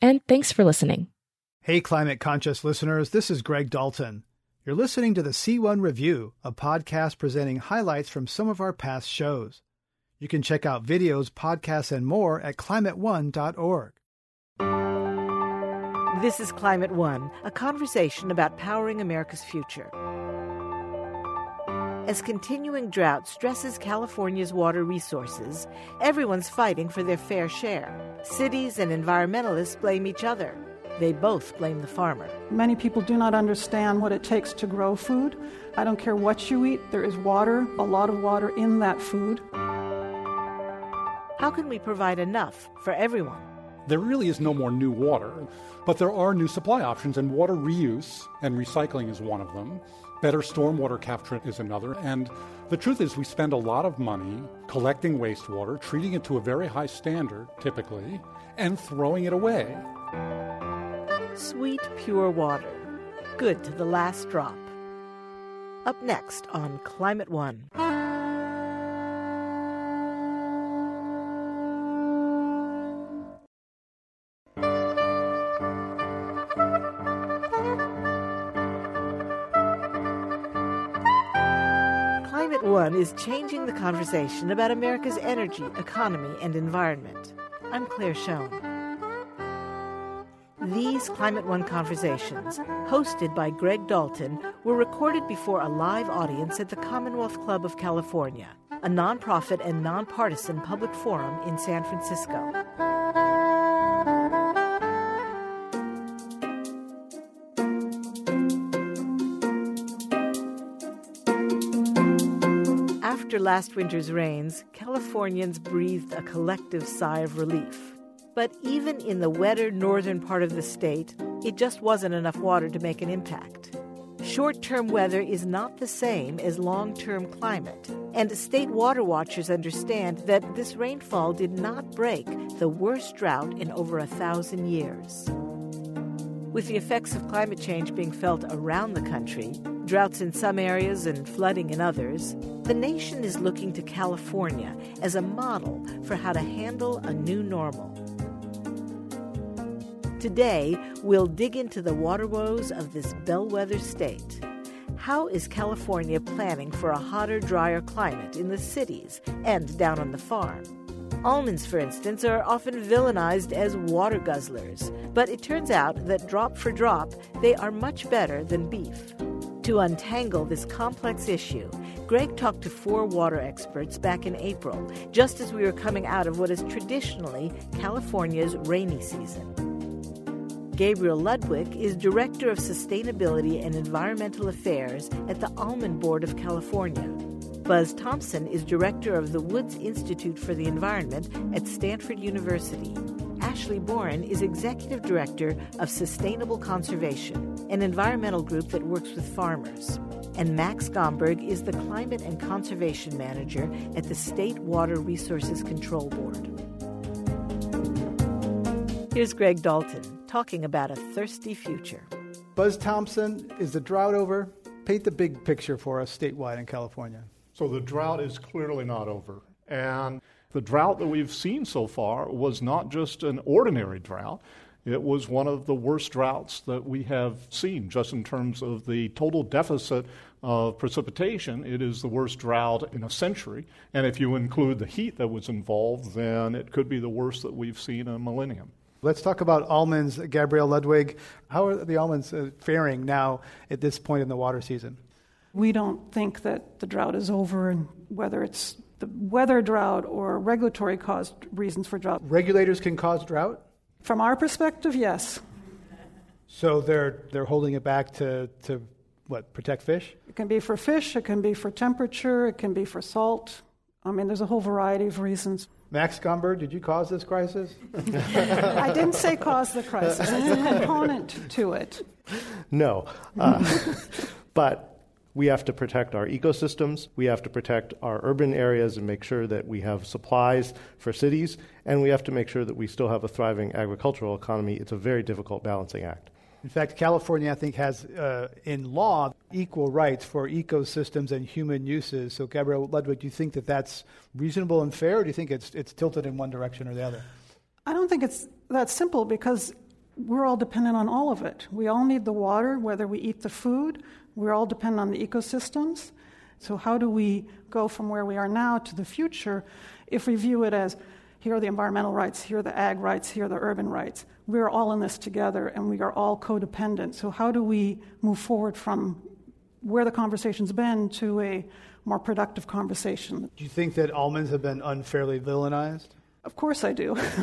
and thanks for listening. Hey, climate conscious listeners, this is Greg Dalton. You're listening to the C1 Revue, a podcast presenting highlights from some of our past shows. You can check out videos, podcasts, and more at climateone.org. This is Climate One, a conversation about powering America's future. As continuing drought stresses California's water resources, everyone's fighting for their fair share. Cities and environmentalists blame each other. They both blame the farmer. Many people do not understand what it takes to grow food. I don't care what you eat, there is water, a lot of water in that food. How can we provide enough for everyone? There really is no more new water, but there are new supply options, and water reuse and recycling is one of them. Better stormwater capture is another. And the truth is, we spend a lot of money collecting wastewater, treating it to a very high standard, typically, and throwing it away. Sweet, pure water. Good to the last drop. Up next on Climate One. Is changing the conversation about America's energy, economy, and environment. I'm Claire Schoen. These Climate One conversations, hosted by Greg Dalton, were recorded before a live audience at the Commonwealth Club of California, a nonprofit and nonpartisan public forum in San Francisco. Last winter's rains, Californians breathed a collective sigh of relief. But even in the wetter northern part of the state, it just wasn't enough water to make an impact. Short term weather is not the same as long term climate, and state water watchers understand that this rainfall did not break the worst drought in over a thousand years. With the effects of climate change being felt around the country, droughts in some areas and flooding in others, the nation is looking to California as a model for how to handle a new normal. Today, we'll dig into the water woes of this bellwether state. How is California planning for a hotter, drier climate in the cities and down on the farm? Almonds, for instance, are often villainized as water guzzlers, but it turns out that drop for drop, they are much better than beef. To untangle this complex issue, Greg talked to four water experts back in April, just as we were coming out of what is traditionally California's rainy season. Gabriel Ludwig is Director of Sustainability and Environmental Affairs at the Almond Board of California. Buzz Thompson is Director of the Woods Institute for the Environment at Stanford University. Ashley Boren is Executive Director of Sustainable Conservation, an environmental group that works with farmers. And Max Gomberg is the Climate and Conservation Manager at the State Water Resources Control Board. Here's Greg Dalton talking about a thirsty future. Buzz Thompson, is the drought over? Paint the big picture for us statewide in California. So the drought is clearly not over. And the drought that we've seen so far was not just an ordinary drought. It was one of the worst droughts that we have seen, just in terms of the total deficit of precipitation. It is the worst drought in a century. And if you include the heat that was involved, then it could be the worst that we've seen in a millennium. Let's talk about almonds, Gabrielle Ludwig. How are the almonds uh, faring now at this point in the water season? We don't think that the drought is over, and whether it's the weather drought or regulatory caused reasons for drought. Regulators can cause drought? From our perspective, yes. So they're, they're holding it back to, to what, protect fish? It can be for fish, it can be for temperature, it can be for salt. I mean, there's a whole variety of reasons. Max Gomberg, did you cause this crisis? I didn't say cause the crisis, it's a component to it. No. Uh, but we have to protect our ecosystems, we have to protect our urban areas and make sure that we have supplies for cities, and we have to make sure that we still have a thriving agricultural economy. It's a very difficult balancing act. In fact, California, I think, has uh, in law equal rights for ecosystems and human uses. So, Gabrielle Ludwig, do you think that that's reasonable and fair, or do you think it's, it's tilted in one direction or the other? I don't think it's that simple because we're all dependent on all of it. We all need the water, whether we eat the food, we're all dependent on the ecosystems. So, how do we go from where we are now to the future if we view it as here are the environmental rights, here are the ag rights, here are the urban rights? We're all in this together and we are all codependent. So, how do we move forward from where the conversation's been to a more productive conversation? Do you think that almonds have been unfairly villainized? Of course I do.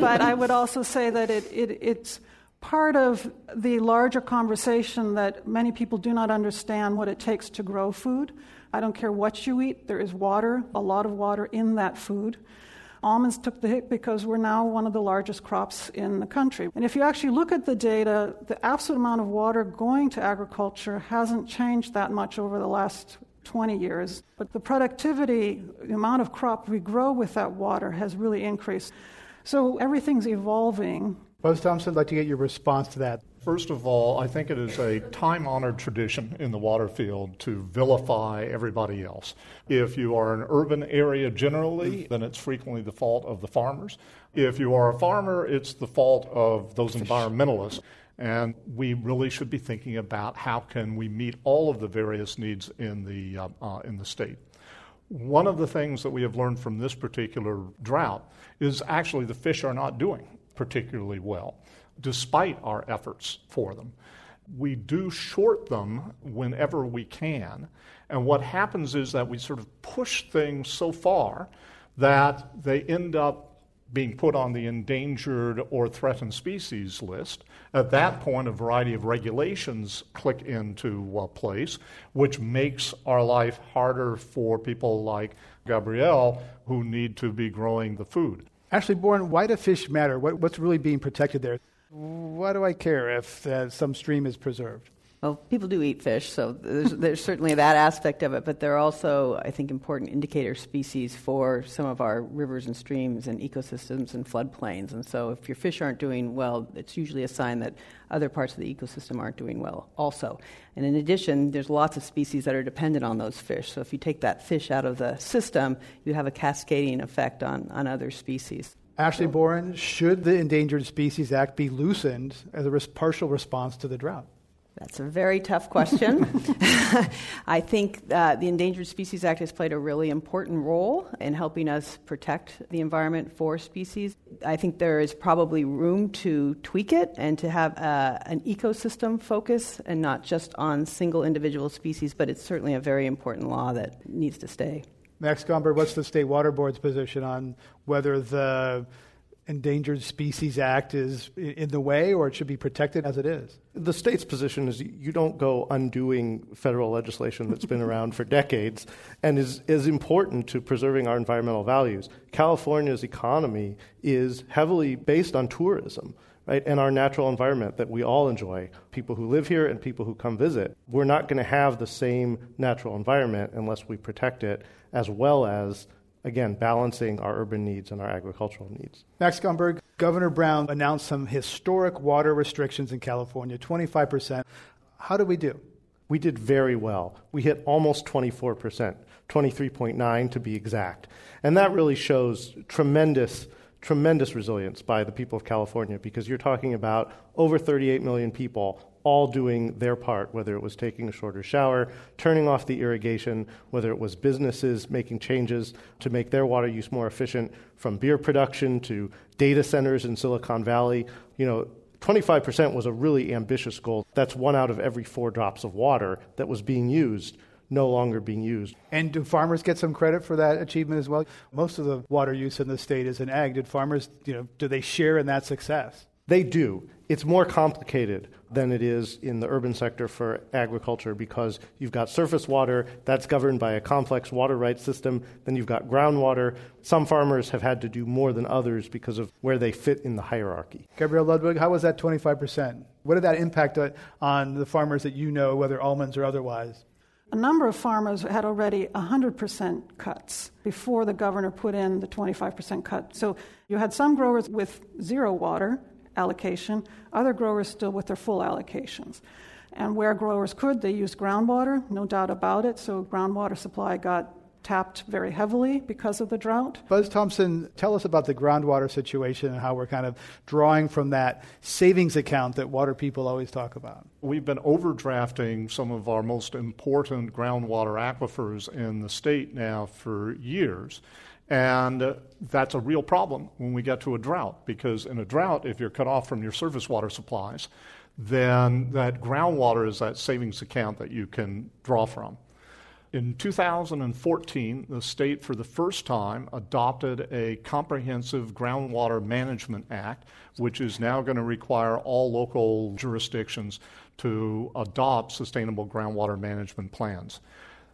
but I would also say that it, it, it's part of the larger conversation that many people do not understand what it takes to grow food. I don't care what you eat, there is water, a lot of water in that food. Almonds took the hit because we're now one of the largest crops in the country. And if you actually look at the data, the absolute amount of water going to agriculture hasn't changed that much over the last 20 years. But the productivity, the amount of crop we grow with that water has really increased. So everything's evolving. Buzz Thompson, I'd like to get your response to that. First of all, I think it is a time honored tradition in the water field to vilify everybody else. If you are an urban area generally, then it's frequently the fault of the farmers. If you are a farmer, it's the fault of those environmentalists. And we really should be thinking about how can we meet all of the various needs in the, uh, uh, in the state. One of the things that we have learned from this particular drought is actually the fish are not doing particularly well, despite our efforts for them. We do short them whenever we can. And what happens is that we sort of push things so far that they end up being put on the endangered or threatened species list. At that point, a variety of regulations click into uh, place, which makes our life harder for people like Gabrielle who need to be growing the food. Ashley Boren, why do fish matter? What, what's really being protected there? Why do I care if uh, some stream is preserved? Well, people do eat fish, so there's, there's, certainly that aspect of it, but they're also, I think, important indicator species for some of our rivers and streams and ecosystems and floodplains. And so if your fish aren't doing well, it's usually a sign that other parts of the ecosystem aren't doing well also. And in addition, there's lots of species that are dependent on those fish. So if you take that fish out of the system, you have a cascading effect on, on other species. Ashley Boren, should the Endangered Species Act be loosened as a res- partial response to the drought? That's a very tough question. I think uh, the Endangered Species Act has played a really important role in helping us protect the environment for species. I think there is probably room to tweak it and to have uh, an ecosystem focus and not just on single individual species, but it's certainly a very important law that needs to stay. Max Gomberg, what's the State Water Board's position on whether the Endangered Species Act is in the way or it should be protected as it is? The state's position is you don't go undoing federal legislation that's been around for decades and is, is important to preserving our environmental values. California's economy is heavily based on tourism. Right, and our natural environment that we all enjoy, people who live here and people who come visit. We're not going to have the same natural environment unless we protect it, as well as again, balancing our urban needs and our agricultural needs. Max Gomberg, Governor Brown announced some historic water restrictions in California, 25%. How did we do? We did very well. We hit almost 24%, 23.9 to be exact. And that really shows tremendous tremendous resilience by the people of California because you're talking about over 38 million people all doing their part, whether it was taking a shorter shower, turning off the irrigation, whether it was businesses making changes to make their water use more efficient, from beer production to data centers in Silicon Valley. You know, 25% was a really ambitious goal. That's one out of every four drops of water that was being used no longer being used. And do farmers get some credit for that achievement as well? Most of the water use in the state is in ag. Did farmers, you know, do they share in that success? They do. It's more complicated than it is in the urban sector for agriculture because you've got surface water that's governed by a complex water rights system, then you've got groundwater. Some farmers have had to do more than others because of where they fit in the hierarchy. Gabrielle Ludwig, how was that 25%? What did that impact on the farmers that you know, whether almonds or otherwise? A number of farmers had already 100% cuts before the governor put in the 25% cut. So you had some growers with zero water, allocation, other growers still with their full allocations. And where growers could, they used groundwater, no doubt about it. So groundwater supply got tapped very heavily because of the drought. Buzz Thompson, tell us about the groundwater situation and how we're kind of drawing from that savings account that water people always talk about. We've been overdrafting some of our most important groundwater aquifers in the state now for years. And that's a real problem when we get to a drought, because in a drought, if you're cut off from your surface water supplies, then that groundwater is that savings account that you can draw from. In 2014, the state, for the first time, adopted a comprehensive groundwater management act, which is now going to require all local jurisdictions to adopt sustainable groundwater management plans.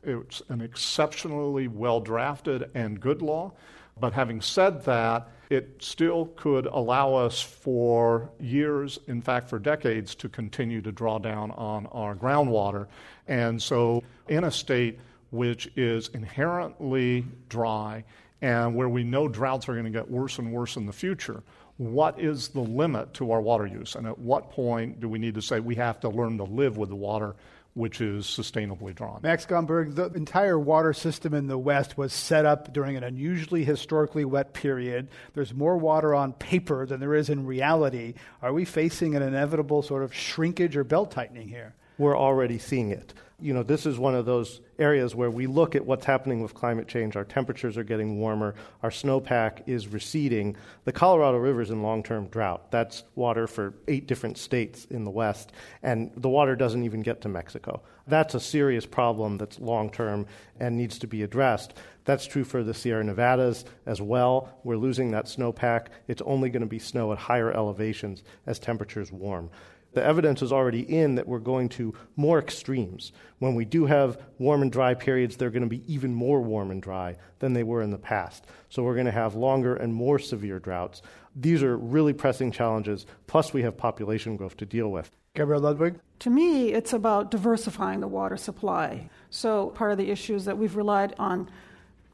It's an exceptionally well drafted and good law. But having said that, it still could allow us for years, in fact, for decades, to continue to draw down on our groundwater. And so, in a state which is inherently dry and where we know droughts are going to get worse and worse in the future, what is the limit to our water use? And at what point do we need to say we have to learn to live with the water which is sustainably drawn. Max Gomberg, the entire water system in the West was set up during an unusually historically wet period. There's more water on paper than there is in reality. Are we facing an inevitable sort of shrinkage or belt tightening here? We're already seeing it you know, this is one of those areas where we look at what's happening with climate change. Our temperatures are getting warmer, our snowpack is receding. The Colorado River is in long term drought. That's water for eight different states in the West, and the water doesn't even get to Mexico. That's a serious problem that's long term and needs to be addressed. That's true for the Sierra Nevadas as well. We're losing that snowpack. It's only going to be snow at higher elevations as temperatures warm the evidence is already in that we're going to more extremes. When we do have warm and dry periods, they're going to be even more warm and dry than they were in the past. So we're going to have longer and more severe droughts. These are really pressing challenges, plus, we have population growth to deal with. Gabrielle Ludwig? To me, it's about diversifying the water supply. So, part of the issue is that we've relied on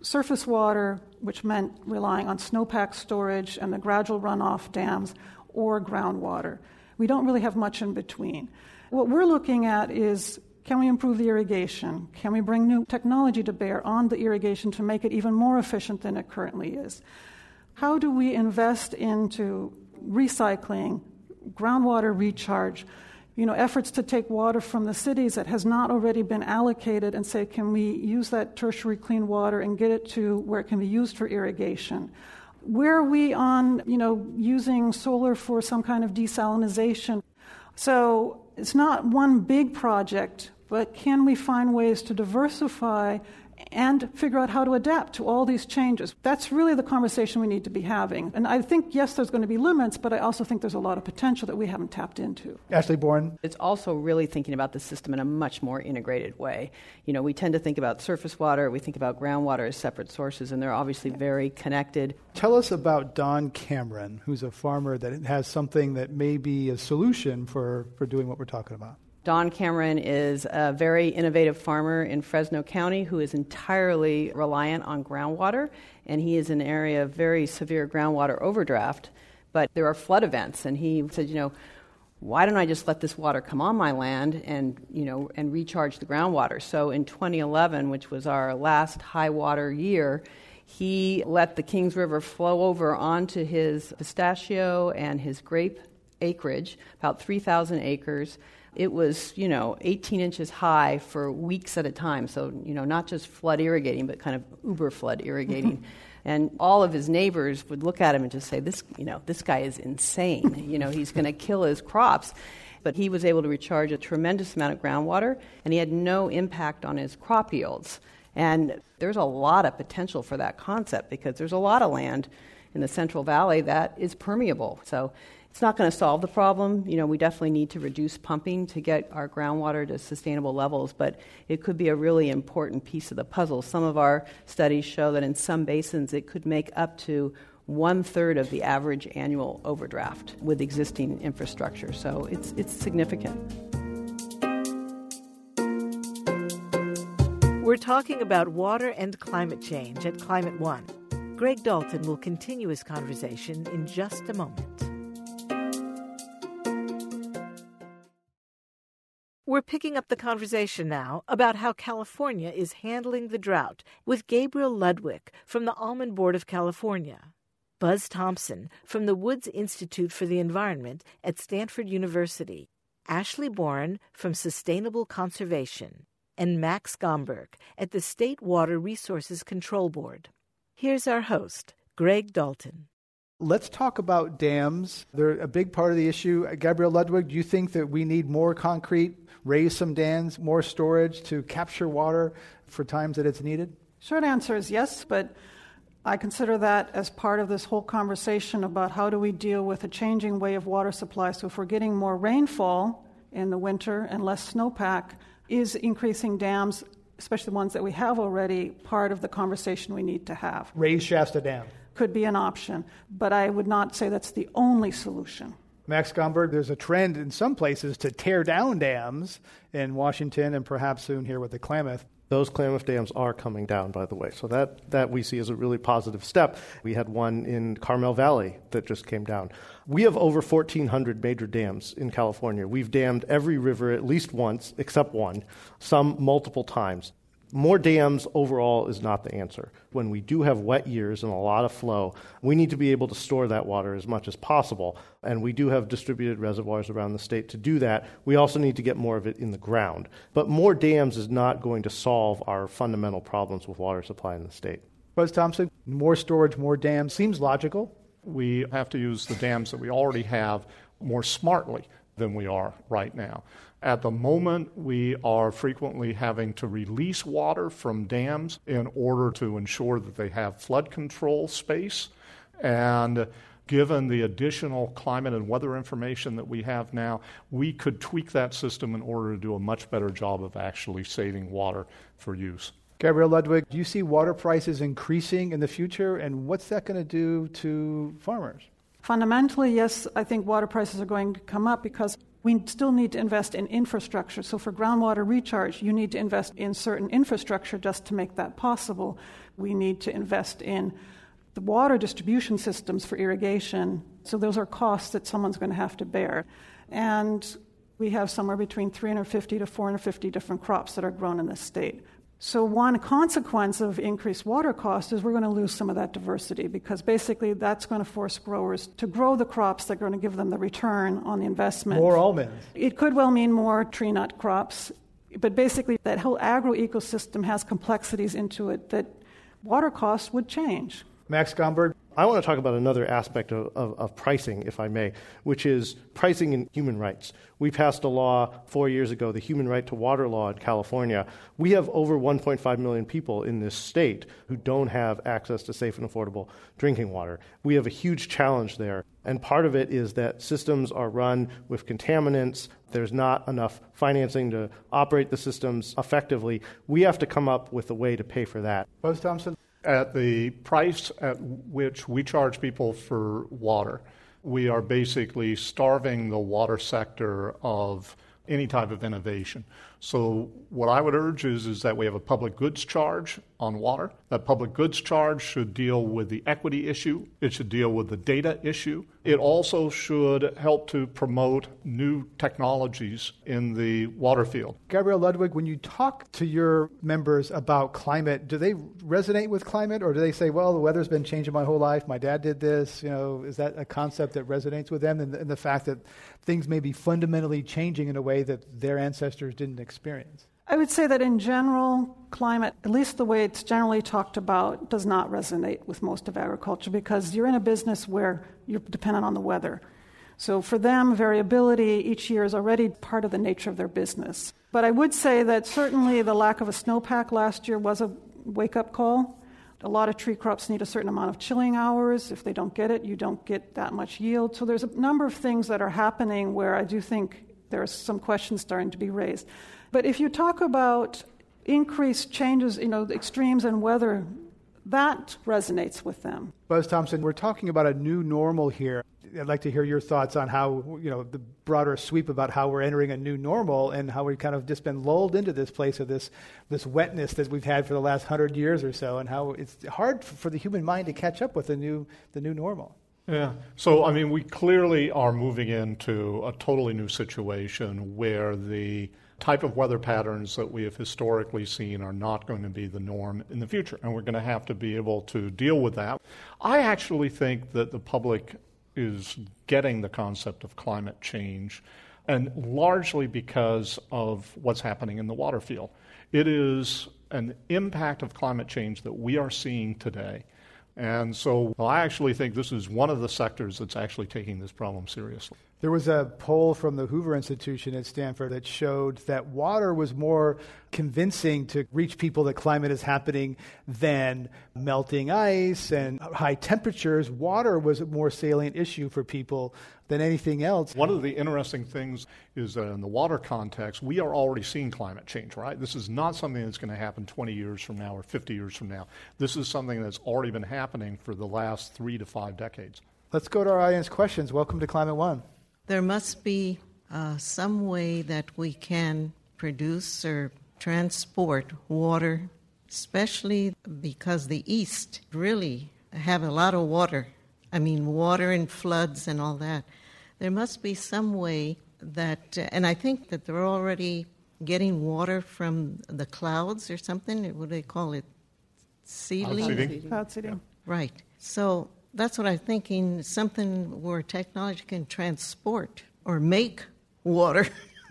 surface water, which meant relying on snowpack storage and the gradual runoff dams, or groundwater. We don't really have much in between. What we're looking at is can we improve the irrigation? Can we bring new technology to bear on the irrigation to make it even more efficient than it currently is? How do we invest into recycling, groundwater recharge, you know, efforts to take water from the cities that has not already been allocated and say, can we use that tertiary clean water and get it to where it can be used for irrigation? Where are we on, you know, using solar for some kind of desalination? So it's not one big project, but can we find ways to diversify and figure out how to adapt to all these changes. That's really the conversation we need to be having. And I think, yes, there's going to be limits, but I also think there's a lot of potential that we haven't tapped into. Ashley Boren. It's also really thinking about the system in a much more integrated way. You know, we tend to think about surface water, we think about groundwater as separate sources, and they're obviously very connected. Tell us about Don Cameron, who's a farmer that has something that may be a solution for, for doing what we're talking about. Don Cameron is a very innovative farmer in Fresno County who is entirely reliant on groundwater, and he is in an area of very severe groundwater overdraft. But there are flood events, and he said, you know, why don't I just let this water come on my land and you know and recharge the groundwater? So in 2011, which was our last high water year, he let the Kings River flow over onto his pistachio and his grape acreage, about 3,000 acres it was, you know, 18 inches high for weeks at a time. So, you know, not just flood irrigating, but kind of uber flood irrigating. and all of his neighbors would look at him and just say, "This, you know, this guy is insane. you know, he's going to kill his crops." But he was able to recharge a tremendous amount of groundwater, and he had no impact on his crop yields. And there's a lot of potential for that concept because there's a lot of land in the Central Valley that is permeable. So it's not going to solve the problem. You know, we definitely need to reduce pumping to get our groundwater to sustainable levels, but it could be a really important piece of the puzzle. Some of our studies show that in some basins it could make up to one third of the average annual overdraft with existing infrastructure. So it's, it's significant. We're talking about water and climate change at Climate One. Greg Dalton will continue his conversation in just a moment. We're picking up the conversation now about how California is handling the drought with Gabriel Ludwig from the Almond Board of California, Buzz Thompson from the Woods Institute for the Environment at Stanford University, Ashley Boren from Sustainable Conservation, and Max Gomberg at the State Water Resources Control Board. Here's our host, Greg Dalton. Let's talk about dams. They're a big part of the issue. Gabriel Ludwig, do you think that we need more concrete, raise some dams, more storage to capture water for times that it's needed? Short answer is yes, but I consider that as part of this whole conversation about how do we deal with a changing way of water supply. So if we're getting more rainfall in the winter and less snowpack, is increasing dams, especially the ones that we have already, part of the conversation we need to have. Raise Shasta Dam could be an option, but I would not say that's the only solution. Max Gomberg, there's a trend in some places to tear down dams in Washington and perhaps soon here with the Klamath. Those Klamath dams are coming down, by the way. So that, that we see as a really positive step. We had one in Carmel Valley that just came down. We have over 1,400 major dams in California. We've dammed every river at least once, except one, some multiple times more dams overall is not the answer. When we do have wet years and a lot of flow, we need to be able to store that water as much as possible. And we do have distributed reservoirs around the state to do that. We also need to get more of it in the ground. But more dams is not going to solve our fundamental problems with water supply in the state. Buzz Thompson, more storage, more dams seems logical. We have to use the dams that we already have more smartly than we are right now. At the moment, we are frequently having to release water from dams in order to ensure that they have flood control space. And given the additional climate and weather information that we have now, we could tweak that system in order to do a much better job of actually saving water for use. Gabriel Ludwig, do you see water prices increasing in the future, and what's that going to do to farmers? Fundamentally, yes, I think water prices are going to come up because we still need to invest in infrastructure. So, for groundwater recharge, you need to invest in certain infrastructure just to make that possible. We need to invest in the water distribution systems for irrigation. So, those are costs that someone's going to have to bear. And we have somewhere between 350 to 450 different crops that are grown in this state. So, one consequence of increased water cost is we're going to lose some of that diversity because basically that's going to force growers to grow the crops that are going to give them the return on the investment. More almonds. It could well mean more tree nut crops, but basically that whole agro ecosystem has complexities into it that water costs would change. Max Gomberg, I want to talk about another aspect of, of, of, pricing, if I may, which is pricing in human rights. We passed a law four years ago, the Human Right to Water Law in California. We have over 1.5 million people in this state who don't have access to safe and affordable drinking water. We have a huge challenge there. And part of it is that systems are run with contaminants. There's not enough financing to operate the systems effectively. We have to come up with a way to pay for that. Buzz Thompson? At the price at which we charge people for water, we are basically starving the water sector of any type of innovation. So, what I would urge is, is that we have a public goods charge on water. That public goods charge should deal with the equity issue, it should deal with the data issue. It also should help to promote new technologies in the water field. Gabriel Ludwig, when you talk to your members about climate, do they resonate with climate or do they say, well, the weather's been changing my whole life, my dad did this? You know, is that a concept that resonates with them and, and the fact that things may be fundamentally changing in a way that their ancestors didn't experience? I would say that in general, climate, at least the way it's generally talked about, does not resonate with most of agriculture because you're in a business where you're dependent on the weather. So for them, variability each year is already part of the nature of their business. But I would say that certainly the lack of a snowpack last year was a wake up call. A lot of tree crops need a certain amount of chilling hours. If they don't get it, you don't get that much yield. So there's a number of things that are happening where I do think there are some questions starting to be raised. But if you talk about increased changes, you know, extremes in weather, that resonates with them. Buzz Thompson, we're talking about a new normal here. I'd like to hear your thoughts on how, you know, the broader sweep about how we're entering a new normal and how we've kind of just been lulled into this place of this, this wetness that we've had for the last hundred years or so, and how it's hard for the human mind to catch up with the new, the new normal. Yeah. So, I mean, we clearly are moving into a totally new situation where the type of weather patterns that we have historically seen are not going to be the norm in the future, and we're going to have to be able to deal with that. I actually think that the public is getting the concept of climate change, and largely because of what's happening in the water field. It is an impact of climate change that we are seeing today. And so well, I actually think this is one of the sectors that's actually taking this problem seriously. There was a poll from the Hoover Institution at Stanford that showed that water was more convincing to reach people that climate is happening than melting ice and high temperatures. Water was a more salient issue for people than anything else. One of the interesting things is that in the water context, we are already seeing climate change, right? This is not something that's going to happen 20 years from now or 50 years from now. This is something that's already been happening for the last three to five decades. Let's go to our audience questions. Welcome to Climate One there must be uh, some way that we can produce or transport water, especially because the East really have a lot of water. I mean, water and floods and all that. There must be some way that, uh, and I think that they're already getting water from the clouds or something. What do they call it? Seedling? Cloud seeding. Right. So that's what I'm thinking something where technology can transport or make water,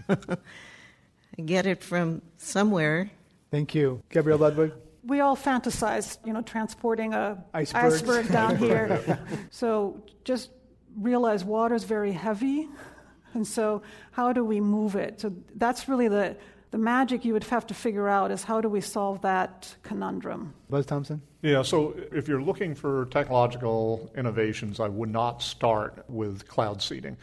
get it from somewhere. Thank you. Gabrielle Ludwig? We all fantasize, you know, transporting a iceberg down here. so just realize water is very heavy. And so, how do we move it? So, that's really the, the magic you would have to figure out is how do we solve that conundrum? Buzz Thompson? Yeah, so if you're looking for technological innovations, I would not start with cloud seeding.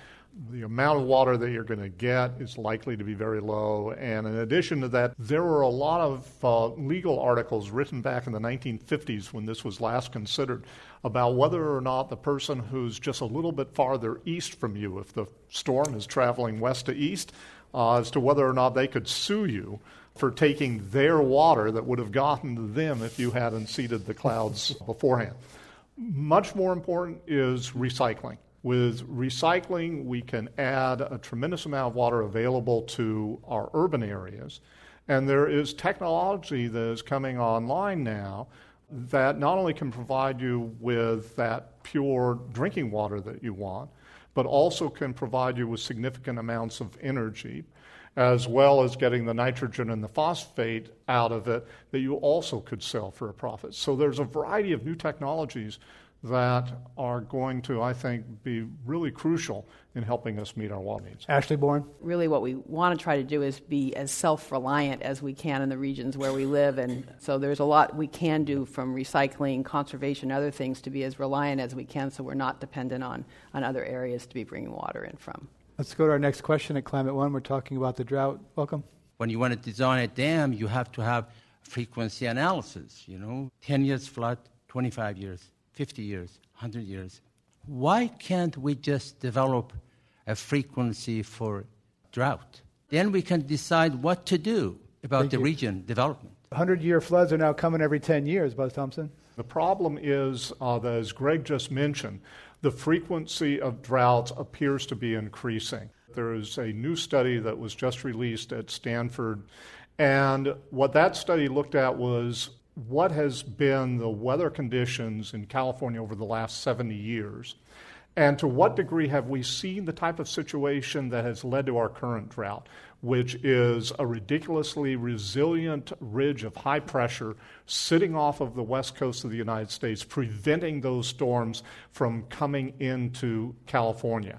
The amount of water that you're going to get is likely to be very low. And in addition to that, there were a lot of uh, legal articles written back in the 1950s when this was last considered about whether or not the person who's just a little bit farther east from you, if the storm is traveling west to east, uh, as to whether or not they could sue you for taking their water that would have gotten to them if you hadn't seeded the clouds beforehand. Much more important is recycling. With recycling, we can add a tremendous amount of water available to our urban areas. And there is technology that is coming online now that not only can provide you with that pure drinking water that you want, but also can provide you with significant amounts of energy, as well as getting the nitrogen and the phosphate out of it that you also could sell for a profit. So there's a variety of new technologies that are going to, I think, be really crucial in helping us meet our water needs. Ashley Boren? Really, what we want to try to do is be as self reliant as we can in the regions where we live. And so there's a lot we can do from recycling, conservation, other things to be as reliant as we can so we're not dependent on, on other areas to be bringing water in from. Let's go to our next question at Climate One. We're talking about the drought. Welcome. When you want to design a dam, you have to have frequency analysis, you know, 10 years flood, 25 years 50 years, 100 years. Why can't we just develop a frequency for drought? Then we can decide what to do about Thank the you. region development. 100 year floods are now coming every 10 years, Buzz Thompson. The problem is, uh, that, as Greg just mentioned, the frequency of droughts appears to be increasing. There is a new study that was just released at Stanford, and what that study looked at was what has been the weather conditions in California over the last 70 years. And to what degree have we seen the type of situation that has led to our current drought, which is a ridiculously resilient ridge of high pressure sitting off of the west coast of the United States, preventing those storms from coming into California?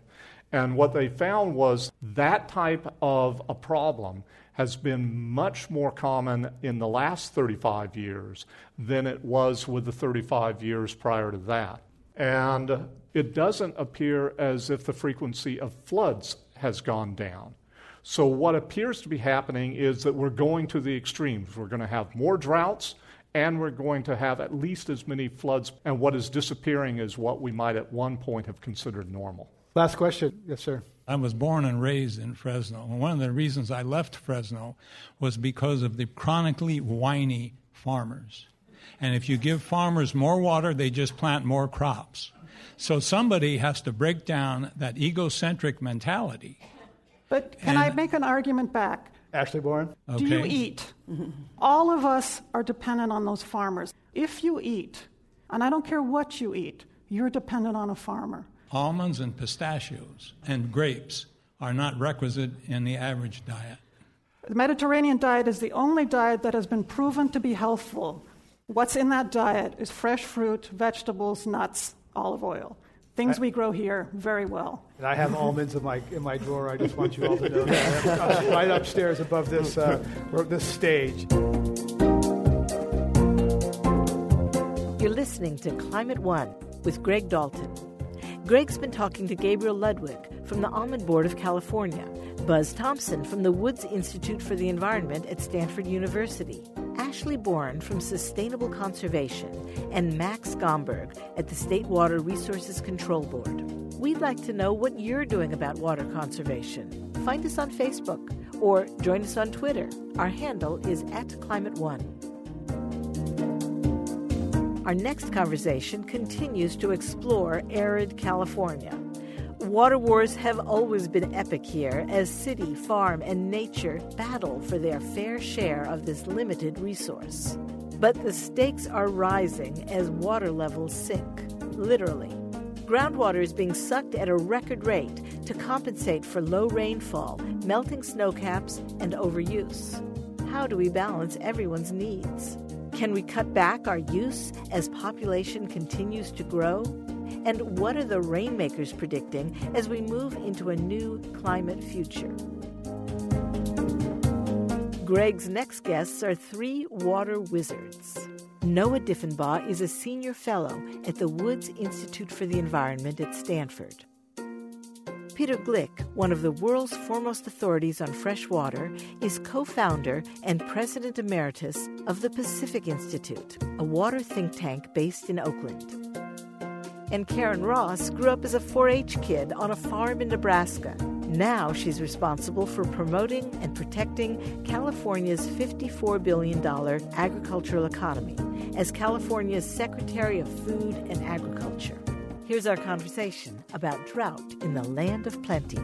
And what they found was that type of a problem has been much more common in the last 35 years than it was with the 35 years prior to that. And it doesn't appear as if the frequency of floods has gone down. So, what appears to be happening is that we're going to the extremes. We're going to have more droughts, and we're going to have at least as many floods. And what is disappearing is what we might at one point have considered normal. Last question. Yes, sir. I was born and raised in Fresno. And one of the reasons I left Fresno was because of the chronically whiny farmers. And if you give farmers more water, they just plant more crops. So somebody has to break down that egocentric mentality. But can I make an argument back? Ashley Boren. Okay? Do you eat? All of us are dependent on those farmers. If you eat, and I don't care what you eat, you're dependent on a farmer. Almonds and pistachios and grapes are not requisite in the average diet. The Mediterranean diet is the only diet that has been proven to be healthful. What's in that diet is fresh fruit, vegetables, nuts, olive oil. Things we grow here very well. And I have almonds in my in my drawer. I just want you all to know that Up- right upstairs above this uh, this stage. You're listening to Climate One with Greg Dalton. Greg's been talking to Gabriel Ludwig from the Almond Board of California, Buzz Thompson from the Woods Institute for the Environment at Stanford University, Ashley Boren from Sustainable Conservation, and Max Gomberg at the State Water Resources Control Board. We'd like to know what you're doing about water conservation. Find us on Facebook or join us on Twitter. Our handle is at Climate One. Our next conversation continues to explore arid California. Water wars have always been epic here as city, farm, and nature battle for their fair share of this limited resource. But the stakes are rising as water levels sink, literally. Groundwater is being sucked at a record rate to compensate for low rainfall, melting snowcaps, and overuse. How do we balance everyone's needs? Can we cut back our use as population continues to grow? And what are the rainmakers predicting as we move into a new climate future? Greg's next guests are three water wizards. Noah Diffenbaugh is a senior fellow at the Woods Institute for the Environment at Stanford. Peter Gleick, one of the world's foremost authorities on fresh water, is co founder and president emeritus of the Pacific Institute, a water think tank based in Oakland. And Karen Ross grew up as a 4 H kid on a farm in Nebraska. Now she's responsible for promoting and protecting California's $54 billion agricultural economy as California's Secretary of Food and Agriculture. Here's our conversation about drought in the land of plenty.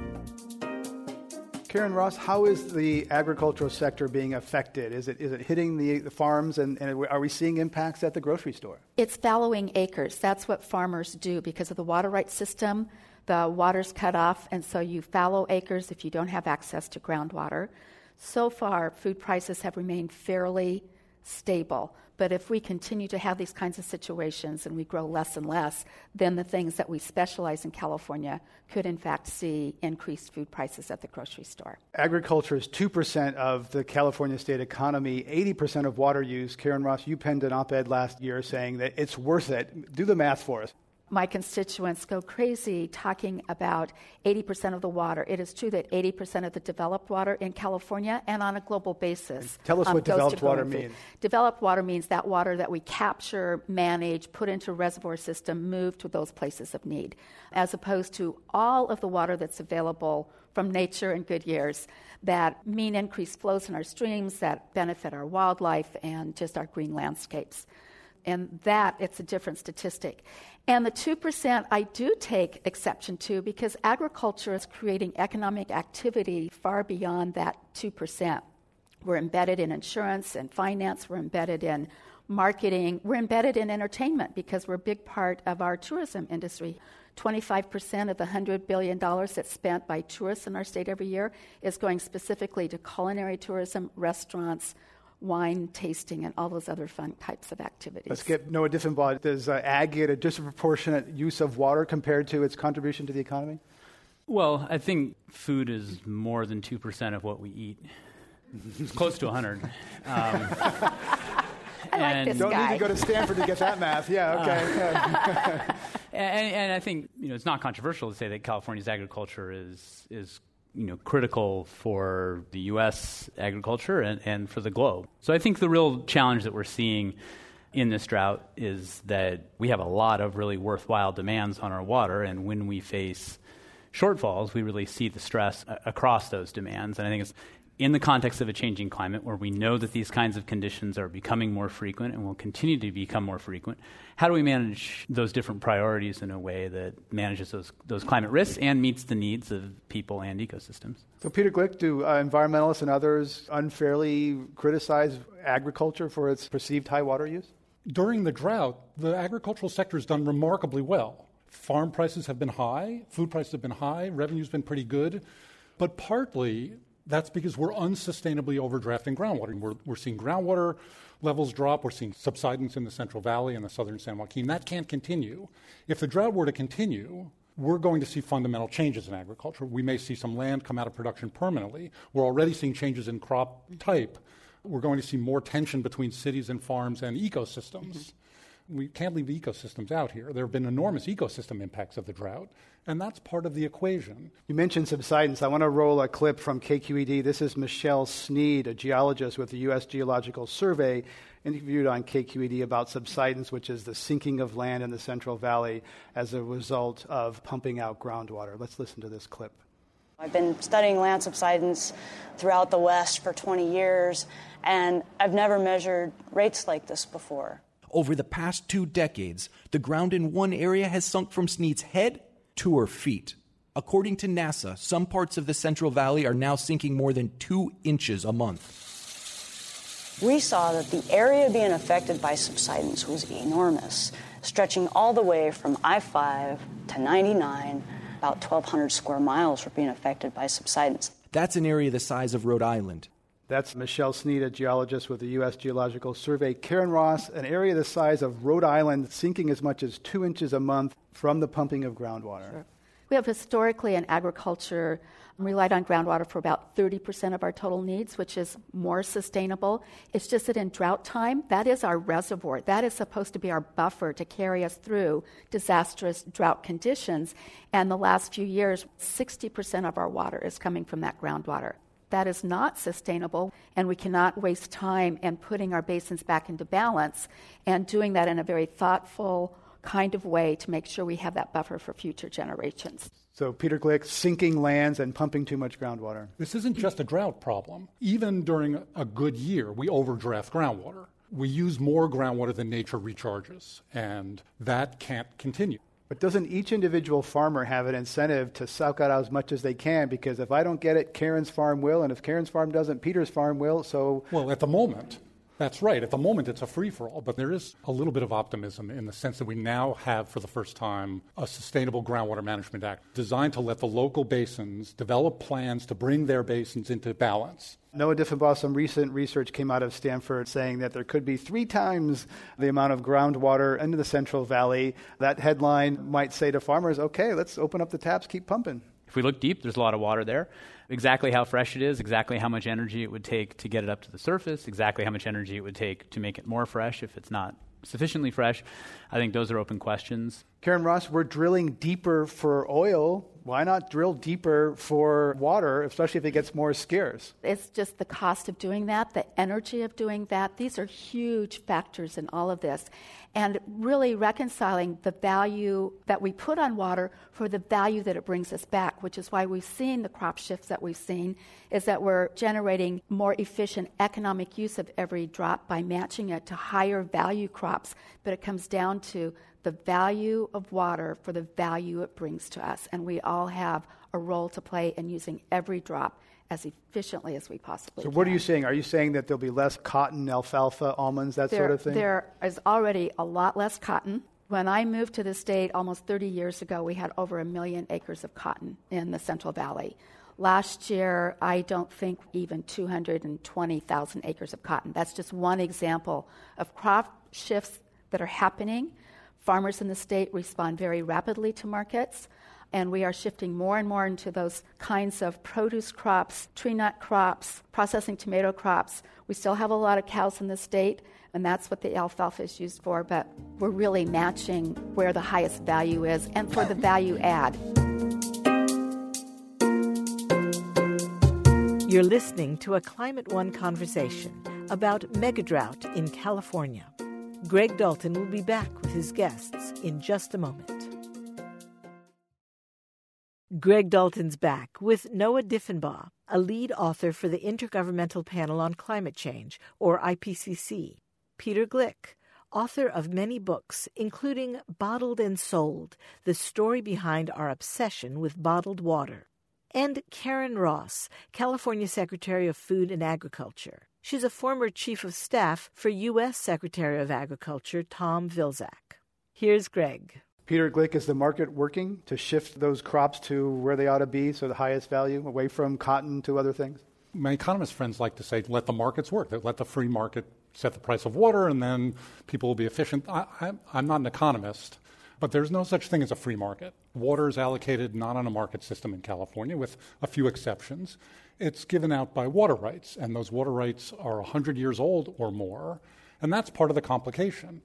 Karen Ross, how is the agricultural sector being affected? Is it is it hitting the, the farms, and, and are we seeing impacts at the grocery store? It's fallowing acres. That's what farmers do because of the water rights system. The water's cut off, and so you fallow acres if you don't have access to groundwater. So far, food prices have remained fairly stable. But if we continue to have these kinds of situations and we grow less and less, then the things that we specialize in California could, in fact, see increased food prices at the grocery store. Agriculture is 2% of the California state economy, 80% of water use. Karen Ross, you penned an op ed last year saying that it's worth it. Do the math for us. My constituents go crazy talking about 80% of the water. It is true that 80% of the developed water in California and on a global basis. Tell us um, what developed water means. Developed water means that water that we capture, manage, put into a reservoir system, move to those places of need, as opposed to all of the water that's available from nature in good years that mean increased flows in our streams that benefit our wildlife and just our green landscapes. And that, it's a different statistic. And the 2% I do take exception to because agriculture is creating economic activity far beyond that 2%. We're embedded in insurance and finance, we're embedded in marketing, we're embedded in entertainment because we're a big part of our tourism industry. 25% of the $100 billion that's spent by tourists in our state every year is going specifically to culinary tourism, restaurants, wine tasting, and all those other fun types of activities. Let's get Noah Diffenbaugh. Does uh, ag get a disproportionate use of water compared to its contribution to the economy? Well, I think food is more than 2% of what we eat. It's close to 100. Um, I like this Don't guy. need to go to Stanford to get that math. Yeah, okay. and, and I think you know it's not controversial to say that California's agriculture is is you know critical for the U.S. agriculture and, and for the globe. So I think the real challenge that we're seeing in this drought is that we have a lot of really worthwhile demands on our water, and when we face shortfalls, we really see the stress across those demands. And I think it's in the context of a changing climate where we know that these kinds of conditions are becoming more frequent and will continue to become more frequent, how do we manage those different priorities in a way that manages those, those climate risks and meets the needs of people and ecosystems? So, Peter Gleick, do uh, environmentalists and others unfairly criticize agriculture for its perceived high water use? During the drought, the agricultural sector has done remarkably well. Farm prices have been high, food prices have been high, revenue's been pretty good, but partly that's because we're unsustainably overdrafting groundwater. We're, we're seeing groundwater levels drop. We're seeing subsidence in the Central Valley and the southern San Joaquin. That can't continue. If the drought were to continue, we're going to see fundamental changes in agriculture. We may see some land come out of production permanently. We're already seeing changes in crop type. We're going to see more tension between cities and farms and ecosystems. Mm-hmm. We can't leave the ecosystems out here. There have been enormous ecosystem impacts of the drought, and that's part of the equation. You mentioned subsidence. I want to roll a clip from KQED. This is Michelle Sneed, a geologist with the U.S. Geological Survey, interviewed on KQED about subsidence, which is the sinking of land in the Central Valley as a result of pumping out groundwater. Let's listen to this clip. I've been studying land subsidence throughout the West for 20 years, and I've never measured rates like this before. Over the past two decades, the ground in one area has sunk from Sneed's head to her feet. According to NASA, some parts of the Central Valley are now sinking more than two inches a month. We saw that the area being affected by subsidence was enormous, stretching all the way from I 5 to 99. About 1,200 square miles were being affected by subsidence. That's an area the size of Rhode Island. That's Michelle Sneed, a geologist with the U.S. Geological Survey. Karen Ross, an area the size of Rhode Island, sinking as much as two inches a month from the pumping of groundwater. Sure. We have historically in agriculture um, relied on groundwater for about 30% of our total needs, which is more sustainable. It's just that in drought time, that is our reservoir. That is supposed to be our buffer to carry us through disastrous drought conditions. And the last few years, 60% of our water is coming from that groundwater. That is not sustainable, and we cannot waste time in putting our basins back into balance and doing that in a very thoughtful, kind of way to make sure we have that buffer for future generations. So, Peter Gleick, sinking lands and pumping too much groundwater. This isn't just a drought problem. Even during a good year, we overdraft groundwater. We use more groundwater than nature recharges, and that can't continue. But doesn't each individual farmer have an incentive to suck out as much as they can? Because if I don't get it, Karen's farm will, and if Karen's farm doesn't, Peter's farm will. So, well, at the moment, that's right. At the moment, it's a free for all, but there is a little bit of optimism in the sense that we now have, for the first time, a Sustainable Groundwater Management Act designed to let the local basins develop plans to bring their basins into balance. Noah Diffenbaugh, some recent research came out of Stanford saying that there could be three times the amount of groundwater into the Central Valley. That headline might say to farmers, okay, let's open up the taps, keep pumping. If we look deep, there's a lot of water there. Exactly how fresh it is, exactly how much energy it would take to get it up to the surface, exactly how much energy it would take to make it more fresh if it's not sufficiently fresh. I think those are open questions. Karen Ross, we're drilling deeper for oil. Why not drill deeper for water, especially if it gets more scarce? It's just the cost of doing that, the energy of doing that. These are huge factors in all of this. And really reconciling the value that we put on water for the value that it brings us back, which is why we've seen the crop shifts that we've seen, is that we're generating more efficient economic use of every drop by matching it to higher value crops. But it comes down to the value of water for the value it brings to us. And we all have a role to play in using every drop as efficiently as we possibly so can. what are you saying? Are you saying that there'll be less cotton, alfalfa, almonds, that there, sort of thing? There is already a lot less cotton. When I moved to the state almost 30 years ago, we had over a million acres of cotton in the Central Valley. Last year, I don't think even 220,000 acres of cotton. That's just one example of crop shifts that are happening. Farmers in the state respond very rapidly to markets and we are shifting more and more into those kinds of produce crops, tree nut crops, processing tomato crops. We still have a lot of cows in the state, and that's what the alfalfa is used for, but we're really matching where the highest value is and for the value add. You're listening to a Climate One conversation about megadrought in California. Greg Dalton will be back with his guests in just a moment. Greg Dalton's back with Noah Diffenbaugh, a lead author for the Intergovernmental Panel on Climate Change, or IPCC. Peter Gleick, author of many books, including Bottled and Sold The Story Behind Our Obsession with Bottled Water. And Karen Ross, California Secretary of Food and Agriculture. She's a former chief of staff for U.S. Secretary of Agriculture Tom Vilsack. Here's Greg. Peter Gleick, is the market working to shift those crops to where they ought to be, so the highest value, away from cotton to other things? My economist friends like to say, let the markets work. Let the free market set the price of water, and then people will be efficient. I, am not an economist, but there's no such thing as a free market. Water is allocated not on a market system in California, with a few exceptions. It's given out by water rights, and those water rights are 100 years old or more, and that's part of the complication.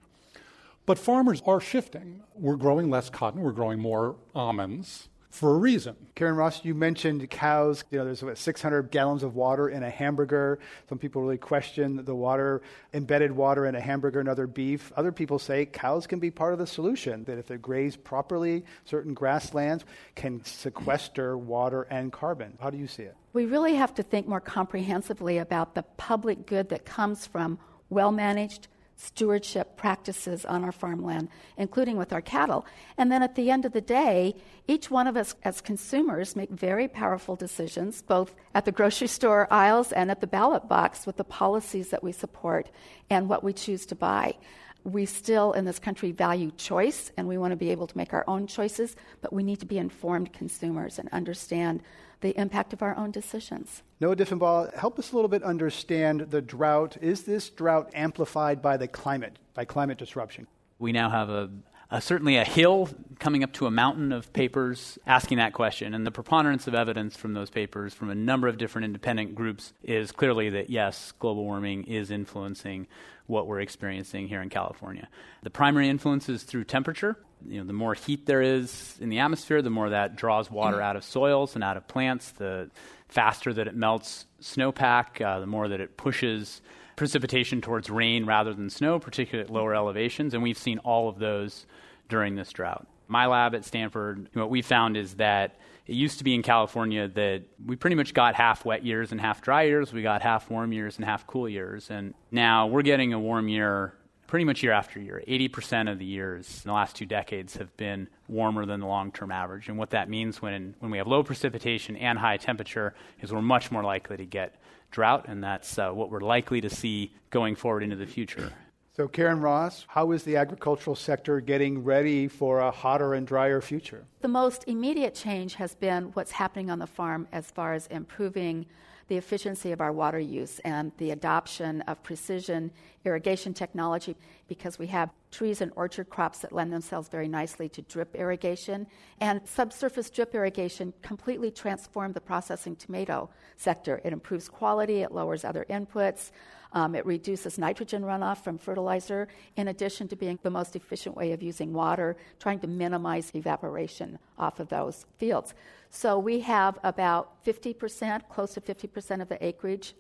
But farmers are shifting. We're growing less cotton, we're growing more almonds for a reason. Karen Ross, you mentioned cows. You know, there's about 600 gallons of water in a hamburger. Some people really question the water, embedded water in a hamburger and other beef. Other people say cows can be part of the solution, that if they're grazed properly, certain grasslands can sequester water and carbon. How do you see it? We really have to think more comprehensively about the public good that comes from well managed, stewardship practices on our farmland, including with our cattle. And then at the end of the day, each one of us as consumers make very powerful decisions, both at the grocery store aisles and at the ballot box, with the policies that we support and what we choose to buy. We still in this country value choice and we want to be able to make our own choices, but we need to be informed consumers and understand the impact of our own decisions. Noah Diffenbaugh, help us a little bit understand the drought. Is this drought amplified by the climate, by climate disruption? We now have a, a, certainly a hill coming up to a mountain of papers asking that question. And the preponderance of evidence from those papers from a number of different independent groups is clearly that yes, global warming is influencing what we're experiencing here in California. The primary influence is through temperature. You know, the more heat there is in the atmosphere, the more that draws water out of soils and out of plants. The faster that it melts snowpack, uh, the more that it pushes precipitation towards rain rather than snow, particularly at lower elevations. And we've seen all of those during this drought. My lab at Stanford, what we found is that it used to be in California that we pretty much got half wet years and half dry years. We got half warm years and half cool years. And now we're getting a warm year pretty much year after year. 80% of the years in the last two decades have been warmer than the long term average. And what that means when, when we have low precipitation and high temperature is we're much more likely to get drought, and that's uh, what we're likely to see going forward into the future. So, Karen Ross, how is the agricultural sector getting ready for a hotter and drier future? The most immediate change has been what's happening on the farm as far as improving the efficiency of our water use and the adoption of precision irrigation technology because we have trees and orchard crops that lend themselves very nicely to drip irrigation. And subsurface drip irrigation completely transformed the processing tomato sector. It improves quality, it lowers other inputs. Um, it reduces nitrogen runoff from fertilizer, in addition to being the most efficient way of using water, trying to minimize evaporation off of those fields. So we have about 50%, close to 50% of the acreage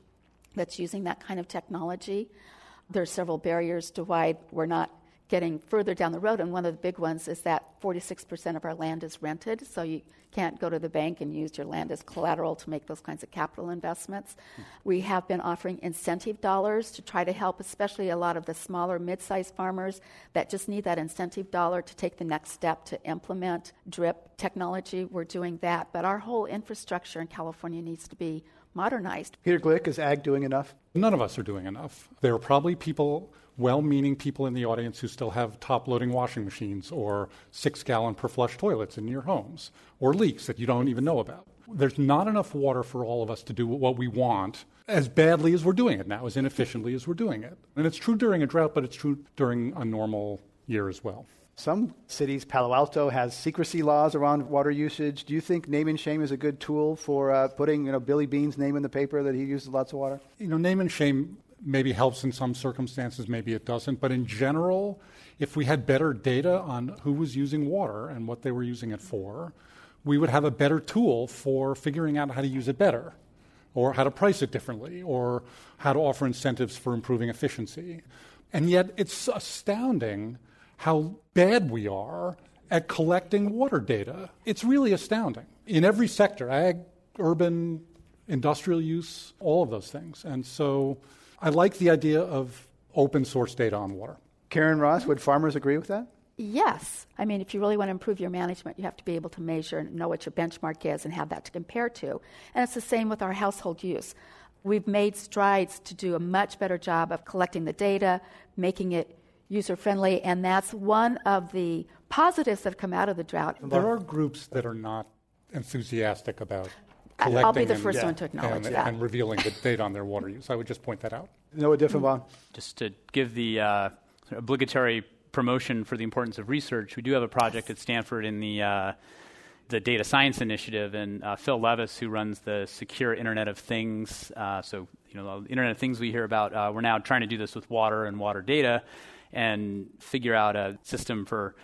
that's using that kind of technology. There are several barriers to why we're not getting further down the road, and one of the big ones is that 46% of our land is rented, so you can't go to the bank and use your land as collateral to make those kinds of capital investments. We have been offering incentive dollars to try to help, especially a lot of the smaller, mid sized farmers that just need that incentive dollar to take the next step to implement drip technology. We're doing that, but our whole infrastructure in California needs to be modernized. Peter Gleick, is ag doing enough? None of us are doing enough. There are probably people well meaning people in the audience who still have top loading washing machines or six gallon per flush toilets in your homes or leaks that you don't even know about. There's not enough water for all of us to do what we want as badly as we're doing it now, as inefficiently as we're doing it. And it's true during a drought, but it's true during a normal year as well. Some cities, Palo Alto has secrecy laws around water usage. Do you think name and shame is a good tool for uh, putting, you know, Billy Bean's name in the paper that he uses lots of water? You know, name and shame maybe helps in some circumstances, maybe it doesn't. But in general, if we had better data on who was using water and what they were using it for, we would have a better tool for figuring out how to use it better, or how to price it differently, or how to offer incentives for improving efficiency. And yet, it's astounding how bad we are at collecting water data. It's really astounding in every sector ag, urban, industrial use, all of those things. And so I like the idea of open source data on water. Karen Ross, would farmers agree with that? Yes. I mean, if you really want to improve your management, you have to be able to measure and know what your benchmark is and have that to compare to. And it's the same with our household use. We've made strides to do a much better job of collecting the data, making it user friendly, and that's one of the positives that have come out of the drought. There are groups that are not enthusiastic about collecting I'll be the first and, one to acknowledge and, that. and revealing the data on their water use. I would just point that out. Noah Diffenbaugh. Just to give the uh, obligatory promotion for the importance of research, we do have a project at Stanford in the uh, the data science initiative, and uh, Phil Levis, who runs the Secure Internet of Things, uh, so you know the Internet of Things we hear about. Uh, we're now trying to do this with water and water data, and figure out a system for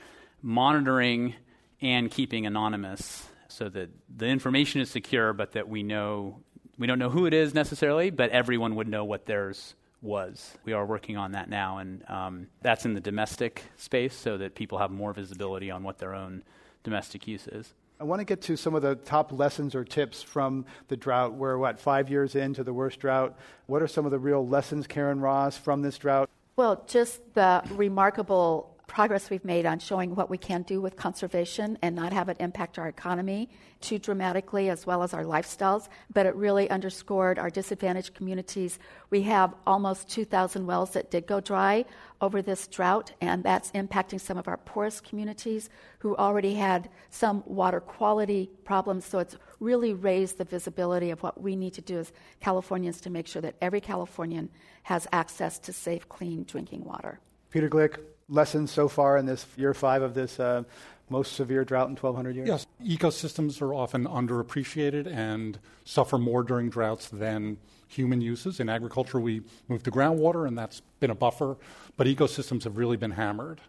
monitoring and keeping anonymous so that the information is secure, but that we know we don't know who it is necessarily, but everyone would know what theirs was. We are working on that now, and um, that's in the domestic space, so that people have more visibility on what their own domestic use is. I want to get to some of the top lessons or tips from the drought. We're, what, five years into the worst drought? What are some of the real lessons, Karen Ross, from this drought? Well, just the remarkable progress we've made on showing what we can do with conservation and not have it impact our economy too dramatically as well as our lifestyles, but it really underscored our disadvantaged communities. We have almost 2,000 wells that did go dry over this drought, and that's impacting some of our poorest communities who already had some water quality problems. So it's really raise the visibility of what we need to do as Californians to make sure that every Californian has access to safe, clean drinking water. Peter Gleick, lessons so far in this year five of this uh, most severe drought in 1,200 years? Yes, ecosystems are often underappreciated and suffer more during droughts than human uses. In agriculture, we move to groundwater, and that's been a buffer, but ecosystems have really been hammered.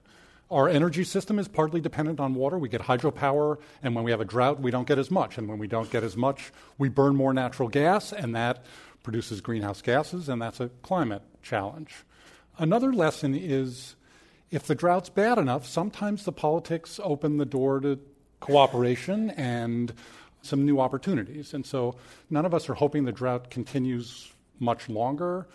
Our energy system is partly dependent on water. We get hydropower, and when we have a drought, we don't get as much. And when we don't get as much, we burn more natural gas, and that produces greenhouse gases, and that's a climate challenge. Another lesson is if the drought's bad enough, sometimes the politics open the door to cooperation and some new opportunities. And so none of us are hoping the drought continues much longer,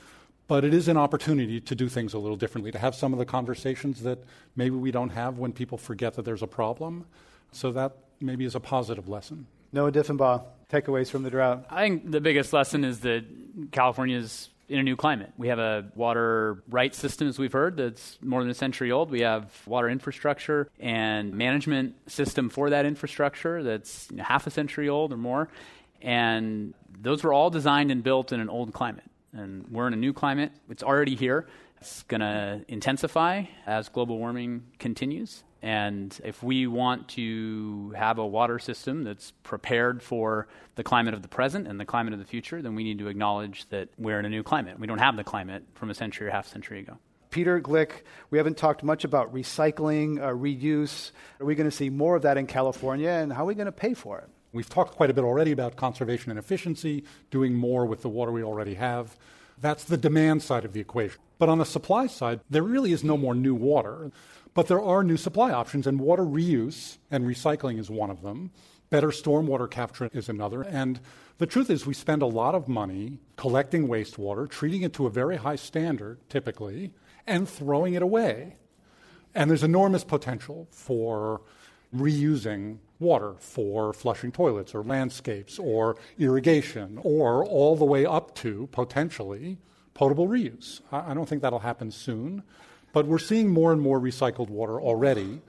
but it is an opportunity to do things a little differently, to have some of the conversations that maybe we don't have when people forget that there's a problem. So that maybe is a positive lesson. Noah Diffenbaugh, takeaways from the drought. I think the biggest lesson is that California's in a new climate. We have a water rights system, as we've heard, that's more than a century old. We have water infrastructure and management system for that infrastructure that's half a century old or more. And those were all designed and built in an old climate. And we're in a new climate. It's already here. It's going to intensify as global warming continues. And if we want to have a water system that's prepared for the climate of the present and the climate of the future, then we need to acknowledge that we're in a new climate. We don't have the climate from a century or half century ago. Peter Gleick, we haven't talked much about recycling, uh, reuse. Are we going to see more of that in California, and how are we going to pay for it? We've talked quite a bit already about conservation and efficiency, doing more with the water we already have. That's the demand side of the equation. But on the supply side, there really is no more new water, but there are new supply options, and water reuse and recycling is one of them. Better stormwater capture is another. And the truth is, we spend a lot of money collecting wastewater, treating it to a very high standard, typically, and throwing it away. And there's enormous potential for reusing water for flushing toilets or landscapes or irrigation or all the way up to potentially potable reuse. I, don't think that'll happen soon, but we're seeing more and more recycled water already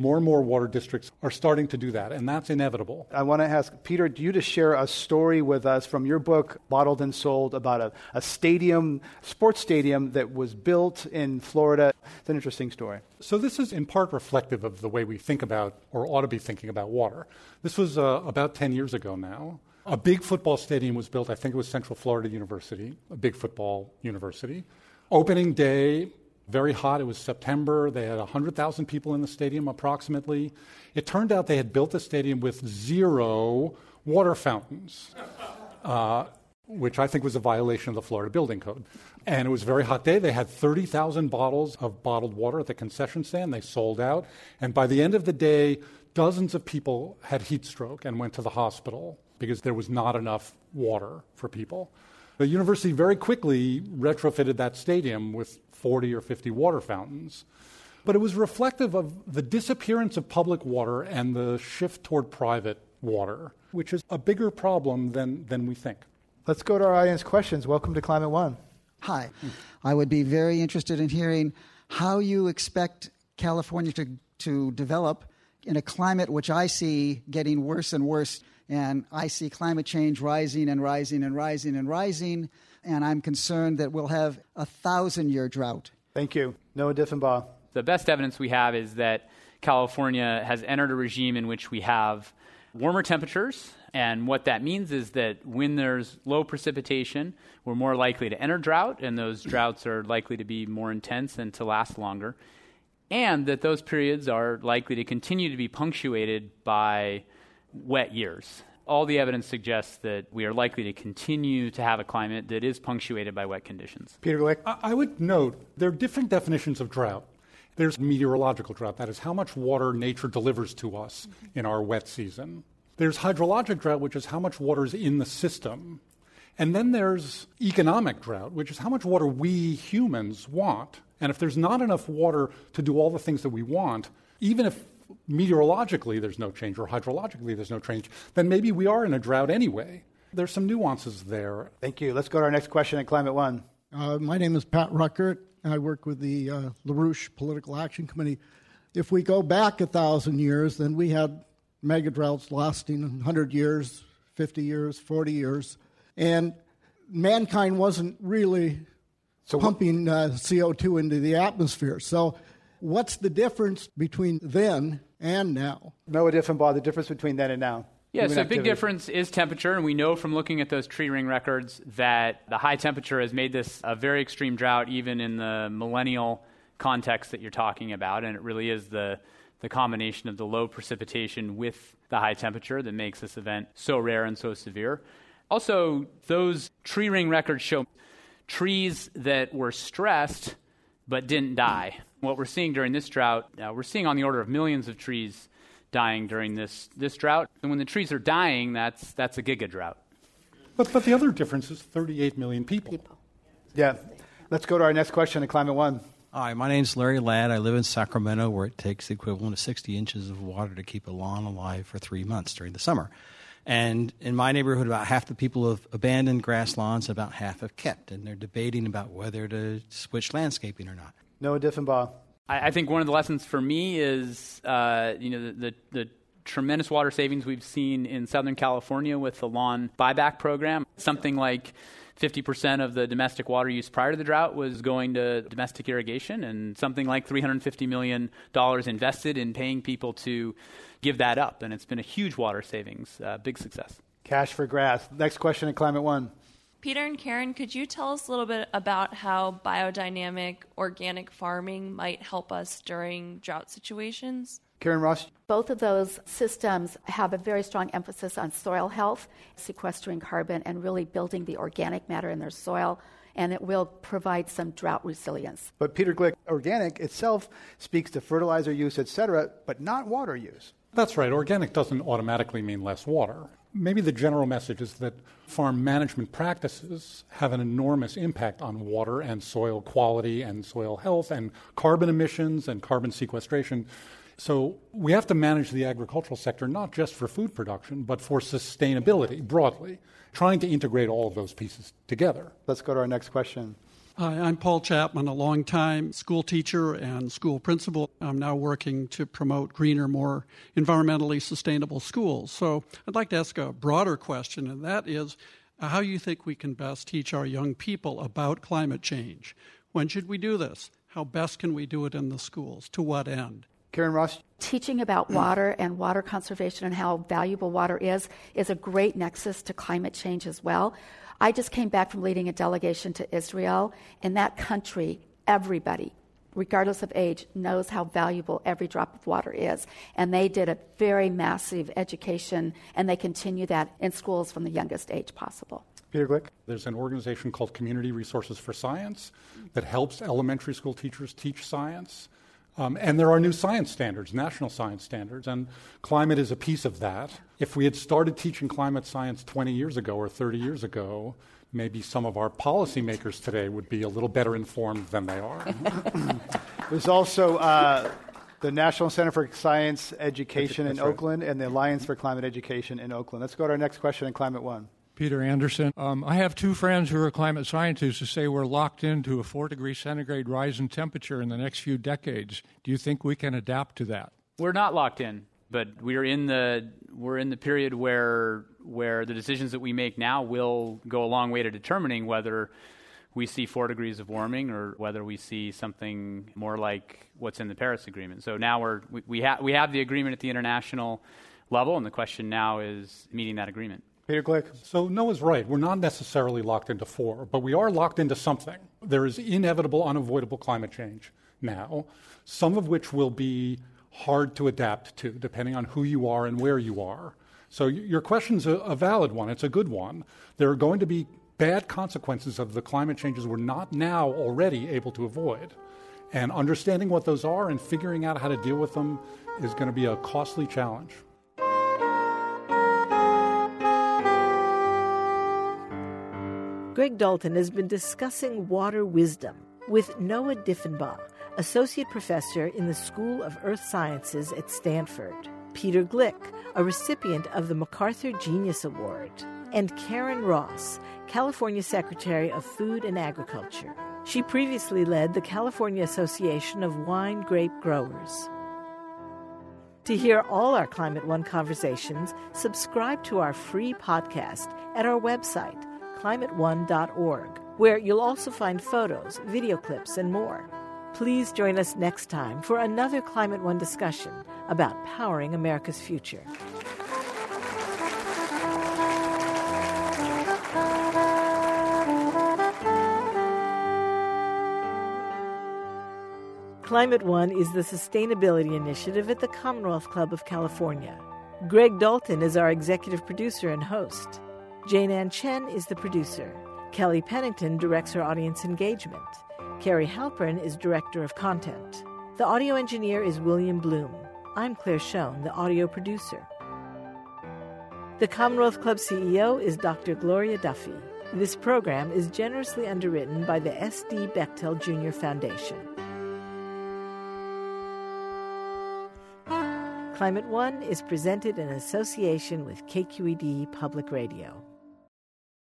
more and more water districts are starting to do that, and that's inevitable. I want to ask Peter, do you to share a story with us from your book, Bottled and Sold, about a, a stadium, sports stadium that was built in Florida? It's an interesting story. So, this is in part reflective of the way we think about, or ought to be thinking about, water. This was uh, about 10 years ago now. A big football stadium was built, I think it was Central Florida University, a big football university. Opening day, very hot. It was September. They had 100,000 people in the stadium approximately. It turned out they had built the stadium with zero water fountains, uh, which I think was a violation of the Florida Building Code. And it was a very hot day. They had 30,000 bottles of bottled water at the concession stand. They sold out. And by the end of the day, dozens of people had heat stroke and went to the hospital because there was not enough water for people. The university very quickly retrofitted that stadium with 40 or 50 water fountains. But it was reflective of the disappearance of public water and the shift toward private water, which is a bigger problem than, than we think. Let's go to our audience questions. Welcome to Climate One. Hi. I would be very interested in hearing how you expect California to, to develop in a climate which I see getting worse and worse. And I see climate change rising and rising and rising and rising and I'm concerned that we'll have a thousand year drought. Thank you. Noah Diffenbaugh. The best evidence we have is that California has entered a regime in which we have warmer temperatures. And what that means is that when there's low precipitation, we're more likely to enter drought, and those droughts are likely to be more intense and to last longer. And that those periods are likely to continue to be punctuated by wet years all the evidence suggests that we are likely to continue to have a climate that is punctuated by wet conditions. Peter Gleick? I would note there are different definitions of drought. There's meteorological drought, that is how much water nature delivers to us in our wet season. There's hydrologic drought, which is how much water is in the system. And then there's economic drought, which is how much water we humans want. And if there's not enough water to do all the things that we want, even if meteorologically there's no change or hydrologically there's no change, then maybe we are in a drought anyway. There's some nuances there. Thank you. Let's go to our next question at Climate One. Uh, my name is Pat Ruckert. I work with the uh, LaRouche Political Action Committee. If we go back a thousand years, then we had mega droughts lasting 100 years, 50 years, 40 years. And mankind wasn't really so pumping uh, CO2 into the atmosphere. So, what's the difference between then and now. Noah Diffenbaugh, the difference between then and now. Yeah, so a big difference is temperature, and we know from looking at those tree ring records that the high temperature has made this a very extreme drought, even in the millennial context that you're talking about, and it really is the the combination of the low precipitation with the high temperature that makes this event so rare and so severe. Also, those tree ring records show trees that were stressed but didn't die. What we're seeing during this drought, uh, we're seeing on the order of millions of trees dying during this, this drought. And when the trees are dying, that's, that's a giga drought. But, but the other difference is 38 million people. people. Yeah. Let's go to our next question at Climate One. Hi, my name is Larry Ladd. I live in Sacramento, where it takes the equivalent of 60 inches of water to keep a lawn alive for three months during the summer. And in my neighborhood, about half the people have abandoned grass lawns, about half have kept, and they're debating about whether to switch landscaping or not. Noah Diffenbaugh. I, I think one of the lessons for me is, uh, you know, the, the, the tremendous water savings we've seen in Southern California with the lawn buyback program. Something like 50% of the domestic water use prior to the drought was going to domestic irrigation, and something like $350 million invested in paying people to give that up. And it's been a huge water savings, uh, big success. Cash for grass. Next question in Climate One. Peter and Karen, could you tell us a little bit about how biodynamic organic farming might help us during drought situations? Karen Ross. Both of those systems have a very strong emphasis on soil health, sequestering carbon, and really building the organic matter in their soil. And it will provide some drought resilience. But Peter Gleick, organic itself speaks to fertilizer use, etc., but not water use. That's right. Organic doesn't automatically mean less water. Maybe the general message is that farm management practices have an enormous impact on water and soil quality and soil health and carbon emissions and carbon sequestration. So we have to manage the agricultural sector not just for food production, but for sustainability broadly, trying to integrate all of those pieces together. Let's go to our next question. Hi, I'm Paul Chapman, a longtime school teacher and school principal. I'm now working to promote greener, more environmentally sustainable schools. So I'd like to ask a broader question, and that is uh, how you think we can best teach our young people about climate change. When should we do this? How best can we do it in the schools? To what end? Karen Ross. Teaching about mm. water and water conservation and how valuable water is is a great nexus to climate change as well. I just came back from leading a delegation to Israel. In that country, everybody, regardless of age, knows how valuable every drop of water is. And they did a very massive education, and they continue that in schools from the youngest age possible. Peter Gleick. There's an organization called Community Resources for Science that helps elementary school teachers teach science. Um, and there are new science standards, national science standards, and climate is a piece of that. If we had started teaching climate science 20 years ago or 30 years ago, maybe some of our policymakers today would be a little better informed than they are. There's also uh, the National Center for Science Education That's in right. Oakland and the Alliance for Climate Education in Oakland. Let's go to our next question in Climate One. Peter Anderson. Um, I have two friends who are climate scientists who say we're locked into a four degree centigrade rise in temperature in the next few decades. Do you think we can adapt to that? We're not locked in, but we're in the we're in the period where where the decisions that we make now will go a long way to determining whether we see four degrees of warming or whether we see something more like what's in the Paris Agreement. So now we're we, we have we have the agreement at the international level, and the question now is meeting that agreement. Peter Gleick. So Noah's right. We're not necessarily locked into four, but we are locked into something. There is inevitable, unavoidable climate change now, some of which will be hard to adapt to, depending on who you are and where you are. So your question's a, a valid one. It's a good one. There are going to be bad consequences of the climate changes we're not now already able to avoid. And understanding what those are and figuring out how to deal with them is going to be a costly challenge. Greg Dalton has been discussing water wisdom with Noah Diffenbaugh, Associate Professor in the School of Earth Sciences at Stanford, Peter Gleick, a recipient of the MacArthur Genius Award, and Karen Ross, California Secretary of Food and Agriculture. She previously led the California Association of Wine Grape Growers. To hear all our Climate One conversations, subscribe to our free podcast at our website, climateone.org, where you'll also find photos, video clips, and more. Please join us next time for another Climate One discussion about powering America's future. Climate One is the sustainability initiative at the Commonwealth Club of California. Greg Dalton is our executive producer and host. Jane Ann Chen is the producer. Kelly Pennington directs our audience engagement. Carrie Halpern is director of content. The audio engineer is William Bloom. I'm Claire Schoen, the audio producer. The Commonwealth Club CEO is Dr. Gloria Duffy. This program is generously underwritten by the S.D. Bechtel Jr. Foundation. Climate One is presented in association with KQED Public Radio.